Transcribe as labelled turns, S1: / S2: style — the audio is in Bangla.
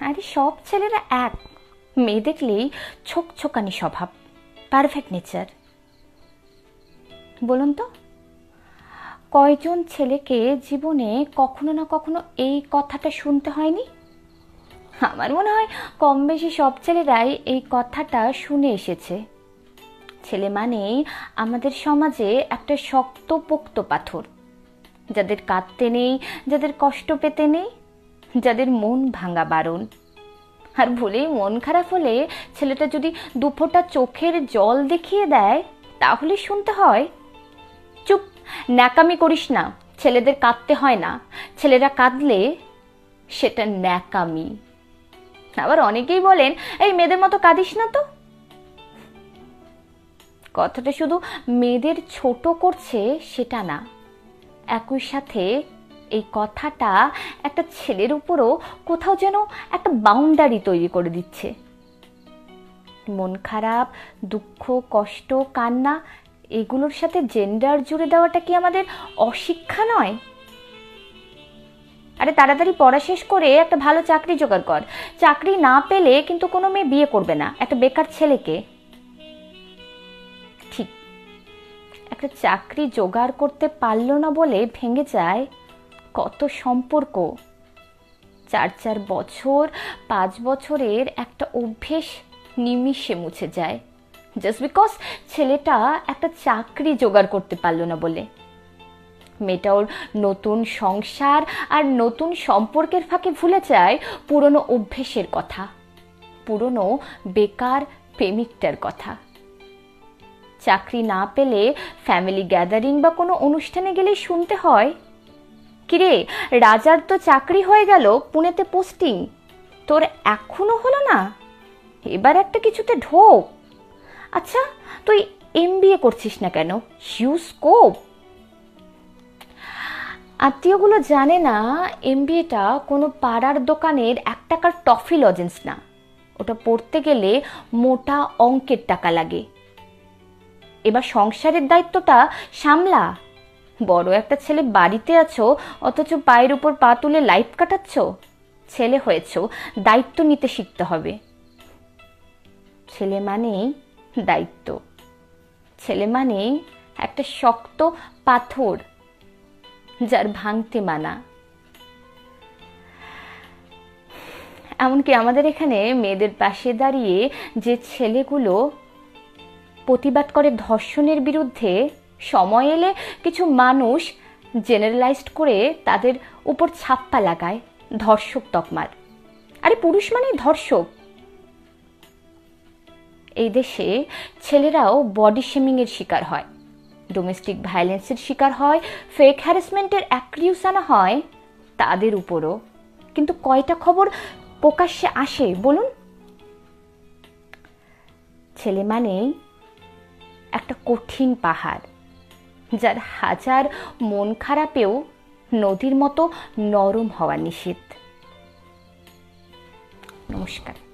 S1: আরে সব ছেলেরা এক। মেয়ে দেখলেই ছোক ছোকানি স্বভাব পারফেক্ট নেচার বলুন তো, কয়জন ছেলেকে জীবনে কখনো না কখনো এই কথাটা শুনতে হয়নি? আমার মনে হয় কম বেশি সব ছেলেরাই এই কথাটা শুনে এসেছে। ছেলে মানেই আমাদের সমাজে একটা শক্ত পোক্ত পাথর। যাদের কাঁদতে নেই, যাদের কষ্ট পেতে নেই যাদের মন ভাঙা বারণ। আর ভুলেই মন খারাপ হলে ছেলেটা যদি দুফোটা চোখের জল দেখিয়ে দেয়, তাহলে শুনতে হয়। চুপ, ন্যাকামি করিস না, ছেলেদের কাঁদতে হয় না। ছেলেরা কাঁদলে সেটা ন্যাকামি। আবার অনেকেই বলেন, এই মেয়েদের মতো কাঁদিস না তো? কথাটা শুধু মেয়েদের ছোট করছে সেটা না। একই সাথে এই কথাটা একটা ছেলের উপরও কোথাও যেন একটা বাউন্ডারি তৈরি করে দিচ্ছে। মন খারাপ, দুঃখ, কষ্ট, কান্না, এগুলোর সাথে জেন্ডার জুড়ে দেওয়াটা কি আমাদের অশিক্ষা নয়? আরে তাড়াতাড়ি পড়া শেষ করে একটা ভালো চাকরি জোগাড় কর। চাকরি না পেলে কিন্তু কোনো মেয়ে বিয়ে করবে না, একটা বেকার ছেলেকে। ঠিক, একটা চাকরি জোগাড় করতে পারল না বলে ভেঙে যায় কত সম্পর্ক? চার চার বছর, পাঁচ বছরের একটা অভ্যেস নিমিষে মুছে যায়। জাস্ট বিকজ ছেলেটা একটা চাকরি জোগাড় করতে পারল না বলে। মেয়েটা ওর নতুন সংসার আর নতুন সম্পর্কের ফাঁকে ভুলে যায় পুরনো অভ্যেসের কথা। পুরনো বেকার প্রেমিকটার কথা। চাকরি না পেলে ফ্যামিলি গ্যাদারিং বা কোনো অনুষ্ঠানে গেলেই শুনতে হয় কিরে? রাজার তো চাকরি হয়ে গেল, পুনেতে পোস্টিং। তোর এখনও হলো না? এবার একটা কিছুতে ঢোক। আচ্ছা তুই এম করছিস না কেন? হিউ স্কোপ আত্মীয়গুলো জানে না এম কোনো পাড়ার দোকানের এক টাকার টফি লজেন্স না। ওটা পড়তে গেলে মোটা অঙ্কের টাকা লাগে। এবার সংসারের দায়িত্বটা সামলা। বড় একটা ছেলে বাড়িতে আছো, অথচ পায়ের উপর পা তুলে লাইফ কাটাচ্ছ? ছেলে হয়েছ, দায়িত্ব নিতে শিখতে হবে। ছেলে মানেই দায়িত্ব। ছেলে মানেই একটা শক্ত পাথর, যার ভাঙতে মানা। এমনকি আমাদের এখানে মেয়েদের পাশে দাঁড়িয়ে যে ছেলেগুলো প্রতিবাদ করে ধর্ষণের বিরুদ্ধে সময় এলে কিছু মানুষ জেনারেলাইজড করে তাদের উপর ছাপ্পা লাগায়, ধর্ষক তকমার আরে পুরুষ মানেই ধর্ষক। এই দেশে ছেলেরাও বডি শেমিংয়ের শিকার হয়। ডোমেস্টিক ভায়োলেন্সের শিকার হয় ফেক হ্যারাসমেন্টের অ্যাক্রিউসানা হয় তাদের উপরও। কিন্তু কয়টা খবর প্রকাশ্যে আসে বলুন? ছেলে মানেই একটা কঠিন পাহাড়। যার হাজার মন খারাপেও নদীর মতো নরম হওয়া নিষেধ নমস্কার।